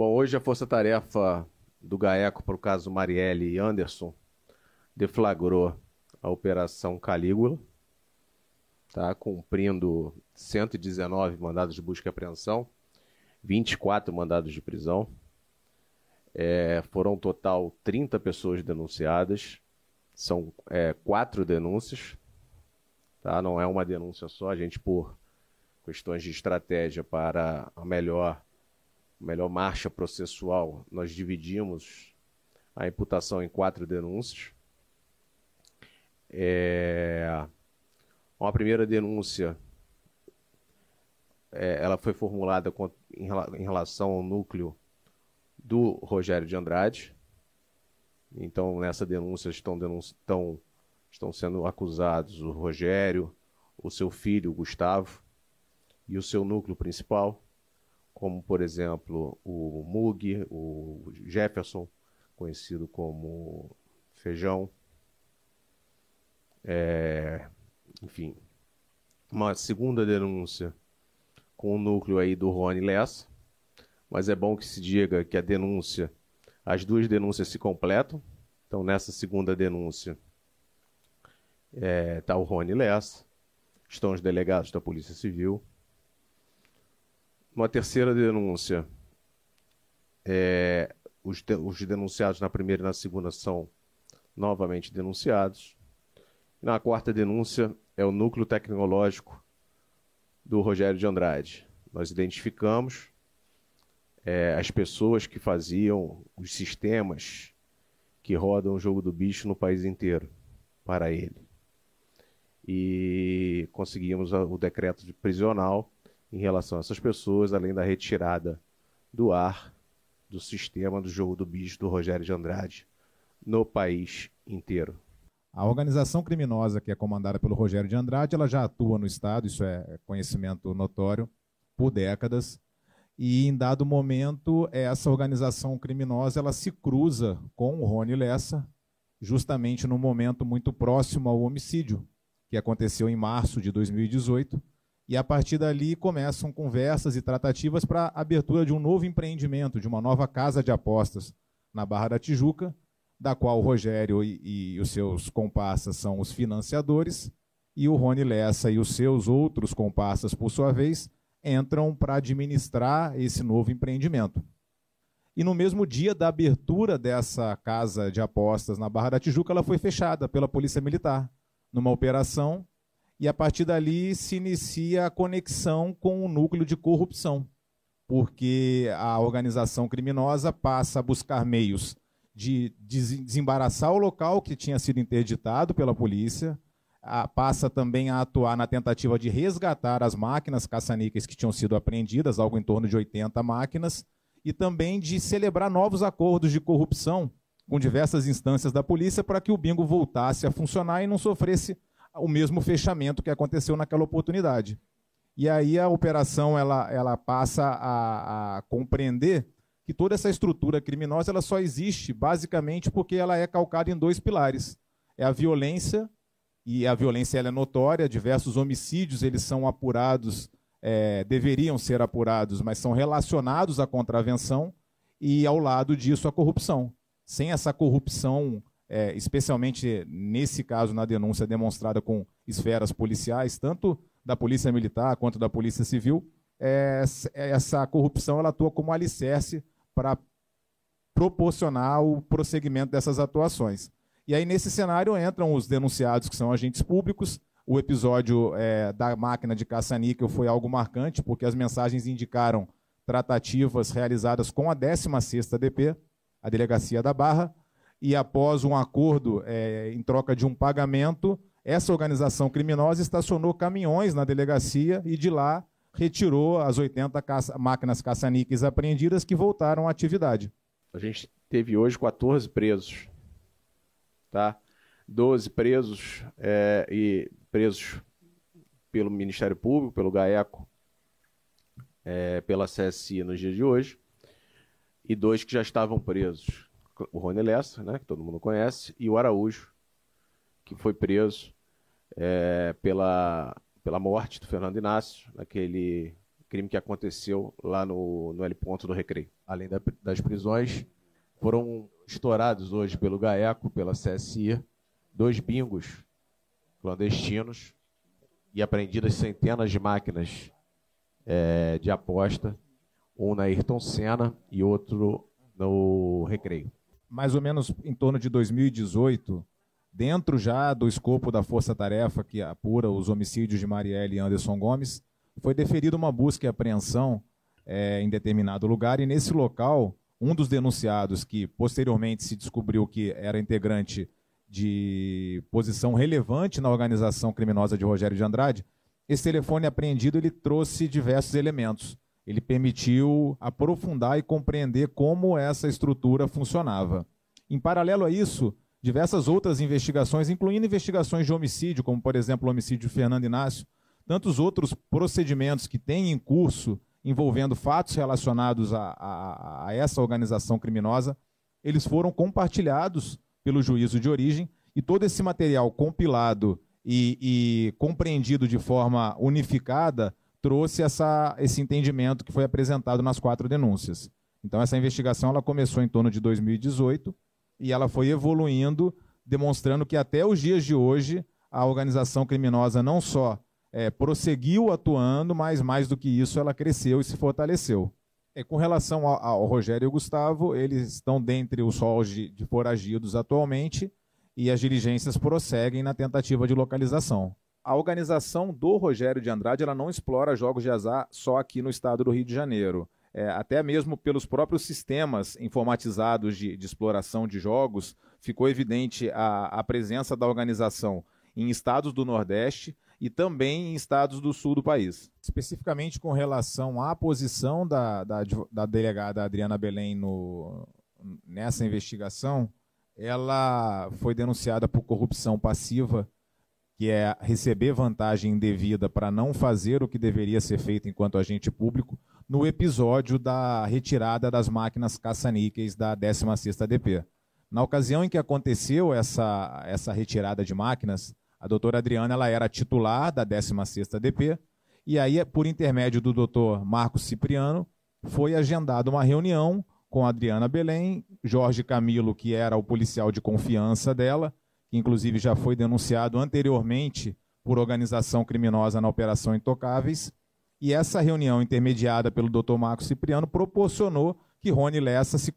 Bom, hoje a força-tarefa do GAECO para o caso Marielle e Anderson deflagrou a Operação Calígula, tá, cumprindo 119 mandados de busca e apreensão, 24 mandados de prisão. É, foram total 30 pessoas denunciadas, são é, quatro denúncias, tá? não é uma denúncia só, a gente por questões de estratégia para a melhor, melhor marcha processual, nós dividimos a imputação em quatro denúncias. É, uma primeira denúncia, é, ela foi formulada com, em, em relação ao núcleo do Rogério de Andrade. Então, nessa denúncia estão, denunci estão, estão sendo acusados o Rogério, o seu filho, o Gustavo, e o seu núcleo principal, como, por exemplo, o Mug, o Jefferson, conhecido como Feijão, é, enfim, uma segunda denúncia com o núcleo aí do Rony Lessa, mas é bom que se diga que a denúncia, as duas denúncias se completam. Então, nessa segunda denúncia, está é, tá o Rony Lessa, estão os delegados da Polícia Civil. Uma terceira denúncia, é, os, de, os denunciados na primeira e na segunda são novamente denunciados. Na quarta denúncia é o núcleo tecnológico do Rogério de Andrade. Nós identificamos é, as pessoas que faziam os sistemas que rodam o jogo do bicho no país inteiro para ele. E conseguimos o decreto de prisional em relação a essas pessoas, além da retirada do ar do sistema do jogo do bicho do Rogério de Andrade no país inteiro. A organização criminosa que é comandada pelo Rogério de Andrade, ela já atua no Estado, isso é conhecimento notório, por décadas. E em dado momento, essa organização criminosa ela se cruza com o Rony Lessa, justamente num momento muito próximo ao homicídio, que aconteceu em março de 2018. E a partir dali começam conversas e tratativas para a abertura de um novo empreendimento, de uma nova casa de apostas na Barra da Tijuca, da qual o Rogério e, e os seus comparsas são os financiadores, e o Rony Lessa e os seus outros comparsas, por sua vez, entram para administrar esse novo empreendimento. E no mesmo dia da abertura dessa casa de apostas na Barra da Tijuca, ela foi fechada pela Polícia Militar, numa operação, e a partir dali se inicia a conexão com o núcleo de corrupção, porque a organização criminosa passa a buscar meios de desembaraçar o local que tinha sido interditado pela polícia, a, passa também a atuar na tentativa de resgatar as máquinas caça-níqueis que tinham sido apreendidas, algo em torno de 80 máquinas, e também de celebrar novos acordos de corrupção com diversas instâncias da polícia para que o bingo voltasse a funcionar e não sofresse o mesmo fechamento que aconteceu naquela oportunidade. E aí a operação ela, ela passa a, a compreender que toda essa estrutura criminosa ela só existe basicamente porque ela é calcada em dois pilares. É a violência, e a violência ela é notória, diversos homicídios eles são apurados, é, deveriam ser apurados, mas são relacionados à contravenção, e ao lado disso a corrupção. Sem essa corrupção, é, especialmente nesse caso na denúncia demonstrada com esferas policiais, tanto da polícia militar quanto da polícia civil, é, essa corrupção ela atua como alicerce para proporcionar o prosseguimento dessas atuações. E aí, nesse cenário, entram os denunciados, que são agentes públicos. O episódio é, da máquina de caça-níquel foi algo marcante, porque as mensagens indicaram tratativas realizadas com a 16ª DP, a Delegacia da Barra, e após um acordo é, em troca de um pagamento, essa organização criminosa estacionou caminhões na delegacia e de lá retirou as 80 caça, máquinas caça-níqueis apreendidas que voltaram à atividade. A gente teve hoje 14 presos, tá? 12 presos é, e presos pelo Ministério Público, pelo GAECO, é, pela CSI nos dias de hoje, e dois que já estavam presos. O Rony Lessa, né, que todo mundo conhece, e o Araújo, que foi preso é, pela pela morte do Fernando Inácio, naquele crime que aconteceu lá no, no L ponto do Recreio. Além da, das prisões, foram estourados hoje pelo GAECO, pela CSI, dois bingos clandestinos e apreendidas centenas de máquinas é, de aposta, um na Ayrton Senna e outro no Recreio. Mais ou menos em torno de 2018, dentro já do escopo da Força Tarefa que apura os homicídios de Marielle e Anderson Gomes, foi deferida uma busca e apreensão é, em determinado lugar, e nesse local, um dos denunciados, que posteriormente se descobriu que era integrante de posição relevante na organização criminosa de Rogério de Andrade, esse telefone apreendido ele trouxe diversos elementos. Ele permitiu aprofundar e compreender como essa estrutura funcionava. Em paralelo a isso, diversas outras investigações, incluindo investigações de homicídio, como por exemplo o homicídio de Fernando Inácio, tantos outros procedimentos que têm em curso envolvendo fatos relacionados a, a, a essa organização criminosa, eles foram compartilhados pelo juízo de origem e todo esse material compilado e, e compreendido de forma unificada trouxe essa, esse entendimento que foi apresentado nas quatro denúncias. Então essa investigação ela começou em torno de 2018 e ela foi evoluindo, demonstrando que até os dias de hoje a organização criminosa não só é, prosseguiu atuando, mas mais do que isso, ela cresceu e se fortaleceu. É, com relação ao, ao, Rogério e ao Gustavo, eles estão dentre os rolos de, de foragidos atualmente e as diligências prosseguem na tentativa de localização. A organização do Rogério de Andrade ela não explora jogos de azar só aqui no estado do Rio de Janeiro. É, até mesmo pelos próprios sistemas informatizados de, de exploração de jogos, ficou evidente a, a presença da organização em estados do Nordeste, e também em estados do sul do país. Especificamente com relação à posição da, da, da delegada Adriana Belém no, nessa investigação, ela foi denunciada por corrupção passiva, que é receber vantagem indevida para não fazer o que deveria ser feito enquanto agente público, no episódio da retirada das máquinas caça-níqueis da 16ª DP. Na ocasião em que aconteceu essa, essa retirada de máquinas, a doutora Adriana ela era titular da 16ª DP, e aí, por intermédio do doutor Marcos Cipriano, foi agendada uma reunião com a Adriana Belém, Jorge Camilo, que era o policial de confiança dela, que inclusive já foi denunciado anteriormente por organização criminosa na Operação Intocáveis, e essa reunião intermediada pelo Dr. Marcos Cipriano proporcionou que Rony Lessa se,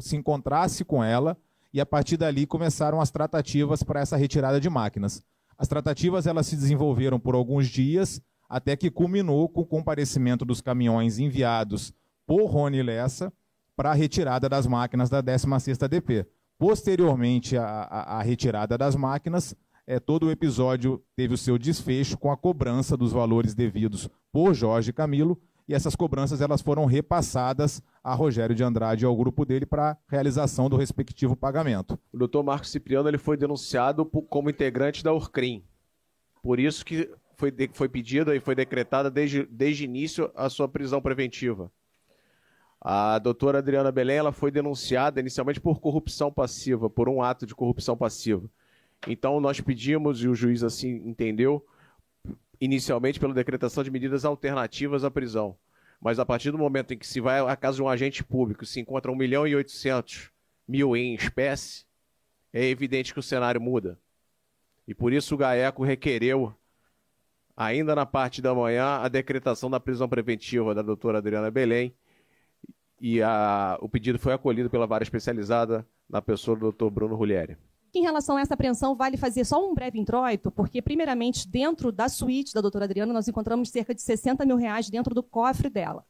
se encontrasse com ela e a partir dali começaram as tratativas para essa retirada de máquinas. As tratativas elas se desenvolveram por alguns dias, até que culminou com o comparecimento dos caminhões enviados por Rony Lessa para a retirada das máquinas da 16ª DP. Posteriormente à, retirada das máquinas, é, todo o episódio teve o seu desfecho com a cobrança dos valores devidos por Jorge Camilo, e essas cobranças elas foram repassadas a Rogério de Andrade e ao grupo dele para realização do respectivo pagamento. O doutor Marcos Cipriano ele foi denunciado por, como integrante da Urcrim. Por isso que foi, de, foi pedido e foi decretada desde, desde início a sua prisão preventiva. A doutora Adriana Belém ela foi denunciada inicialmente por corrupção passiva, por um ato de corrupção passiva. Então nós pedimos, e o juiz assim entendeu, inicialmente pela decretação de medidas alternativas à prisão. Mas a partir do momento em que se vai à casa de um agente público se encontra 1 milhão e 800 mil em espécie, é evidente que o cenário muda. E por isso o GAECO requereu, ainda na parte da manhã, a decretação da prisão preventiva da doutora Adriana Belém. E a, o pedido foi acolhido pela vara especializada na pessoa do doutor Bruno Rulieri. Em relação a essa apreensão, vale fazer só um breve introito, porque, primeiramente, dentro da suíte da doutora Adriana, nós encontramos cerca de 60 mil reais dentro do cofre dela.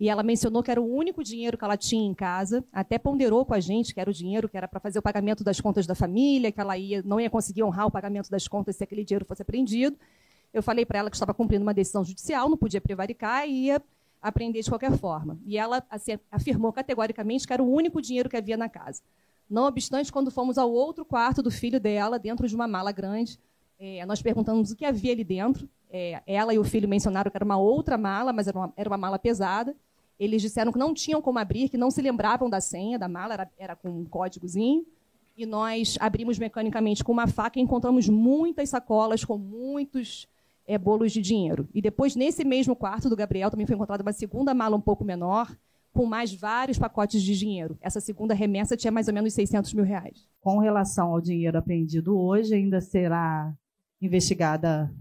E ela mencionou que era o único dinheiro que ela tinha em casa, até ponderou com a gente que era o dinheiro que era para fazer o pagamento das contas da família, que ela ia, não ia conseguir honrar o pagamento das contas se aquele dinheiro fosse apreendido. Eu falei para ela que estava cumprindo uma decisão judicial, não podia prevaricar e ia apreender de qualquer forma. E ela assim, afirmou categoricamente que era o único dinheiro que havia na casa. Não obstante, quando fomos ao outro quarto do filho dela, dentro de uma mala grande, é, nós perguntamos o que havia ali dentro. É, ela e o filho mencionaram que era uma outra mala, mas era uma, era uma, mala pesada. Eles disseram que não tinham como abrir, que não se lembravam da senha da mala, era, era com um códigozinho. E nós abrimos mecanicamente com uma faca e encontramos muitas sacolas com muitos é, bolos de dinheiro. E depois, nesse mesmo quarto do Gabriel, também foi encontrada uma segunda mala um pouco menor, com mais vários pacotes de dinheiro. Essa segunda remessa tinha mais ou menos 600 mil reais. Com relação ao dinheiro apreendido hoje, ainda será investigada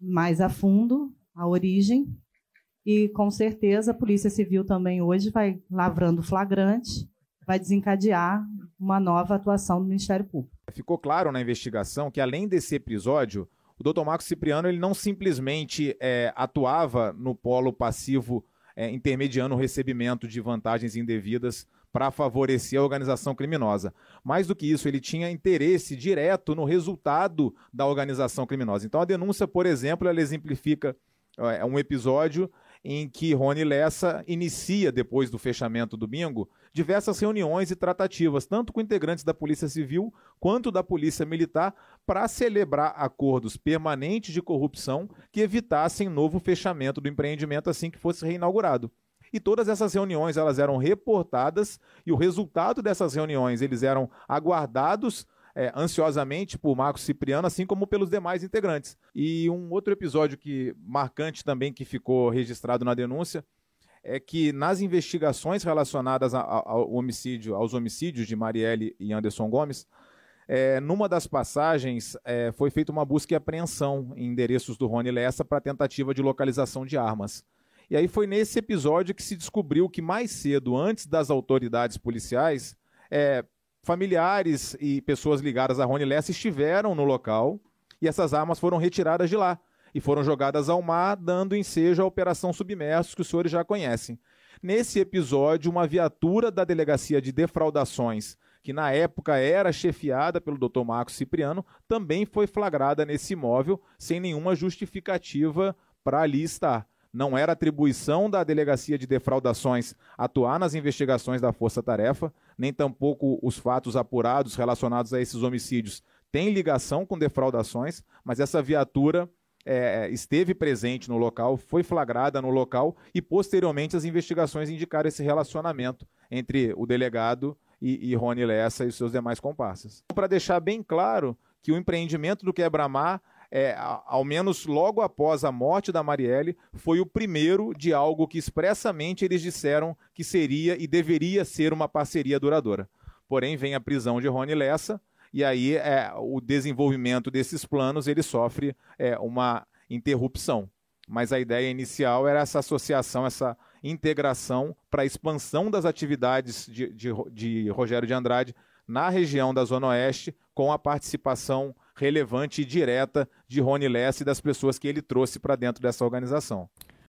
mais a fundo a origem e com certeza a Polícia Civil também hoje vai lavrando flagrante, vai desencadear uma nova atuação do Ministério Público. Ficou claro na investigação que além desse episódio, o Dr. Marcos Cipriano ele não simplesmente é, atuava no polo passivo é, intermediando o recebimento de vantagens indevidas para favorecer a organização criminosa. Mais do que isso, ele tinha interesse direto no resultado da organização criminosa. Então, a denúncia, por exemplo, ela exemplifica é, um episódio em que Rony Lessa inicia, depois do fechamento do bingo, diversas reuniões e tratativas, tanto com integrantes da Polícia Civil quanto da Polícia Militar, para celebrar acordos permanentes de corrupção que evitassem novo fechamento do empreendimento assim que fosse reinaugurado. E todas essas reuniões elas eram reportadas e o resultado dessas reuniões eles eram aguardados é, ansiosamente por Marcos Cipriano, assim como pelos demais integrantes. E um outro episódio que marcante também que ficou registrado na denúncia é que nas investigações relacionadas ao homicídio, aos homicídios de Marielle e Anderson Gomes, é, numa das passagens é, foi feita uma busca e apreensão em endereços do Rony Lessa para tentativa de localização de armas. E aí foi nesse episódio que se descobriu que mais cedo, antes das autoridades policiais, é, familiares e pessoas ligadas a Rony Lessa estiveram no local e essas armas foram retiradas de lá e foram jogadas ao mar, dando ensejo à Operação Submersos, que os senhores já conhecem. Nesse episódio, uma viatura da Delegacia de Defraudações, que na época era chefiada pelo Dr. Marcos Cipriano, também foi flagrada nesse imóvel, sem nenhuma justificativa para ali estar. Não era atribuição da Delegacia de Defraudações atuar nas investigações da Força Tarefa, nem tampouco os fatos apurados relacionados a esses homicídios têm ligação com defraudações, mas essa viatura é, esteve presente no local, foi flagrada no local e, posteriormente, as investigações indicaram esse relacionamento entre o delegado e, e Rony Lessa e seus demais comparsas. Para deixar bem claro que o empreendimento do Quebra-Mar é, ao menos logo após a morte da Marielle, foi o primeiro de algo que expressamente eles disseram que seria e deveria ser uma parceria duradoura. Porém, vem a prisão de Rony Lessa, e aí é, o desenvolvimento desses planos ele sofre é, uma interrupção. Mas a ideia inicial era essa associação, essa integração para a expansão das atividades de, de, de Rogério de Andrade na região da Zona Oeste, com a participação relevante e direta de Rony Lessa e das pessoas que ele trouxe para dentro dessa organização.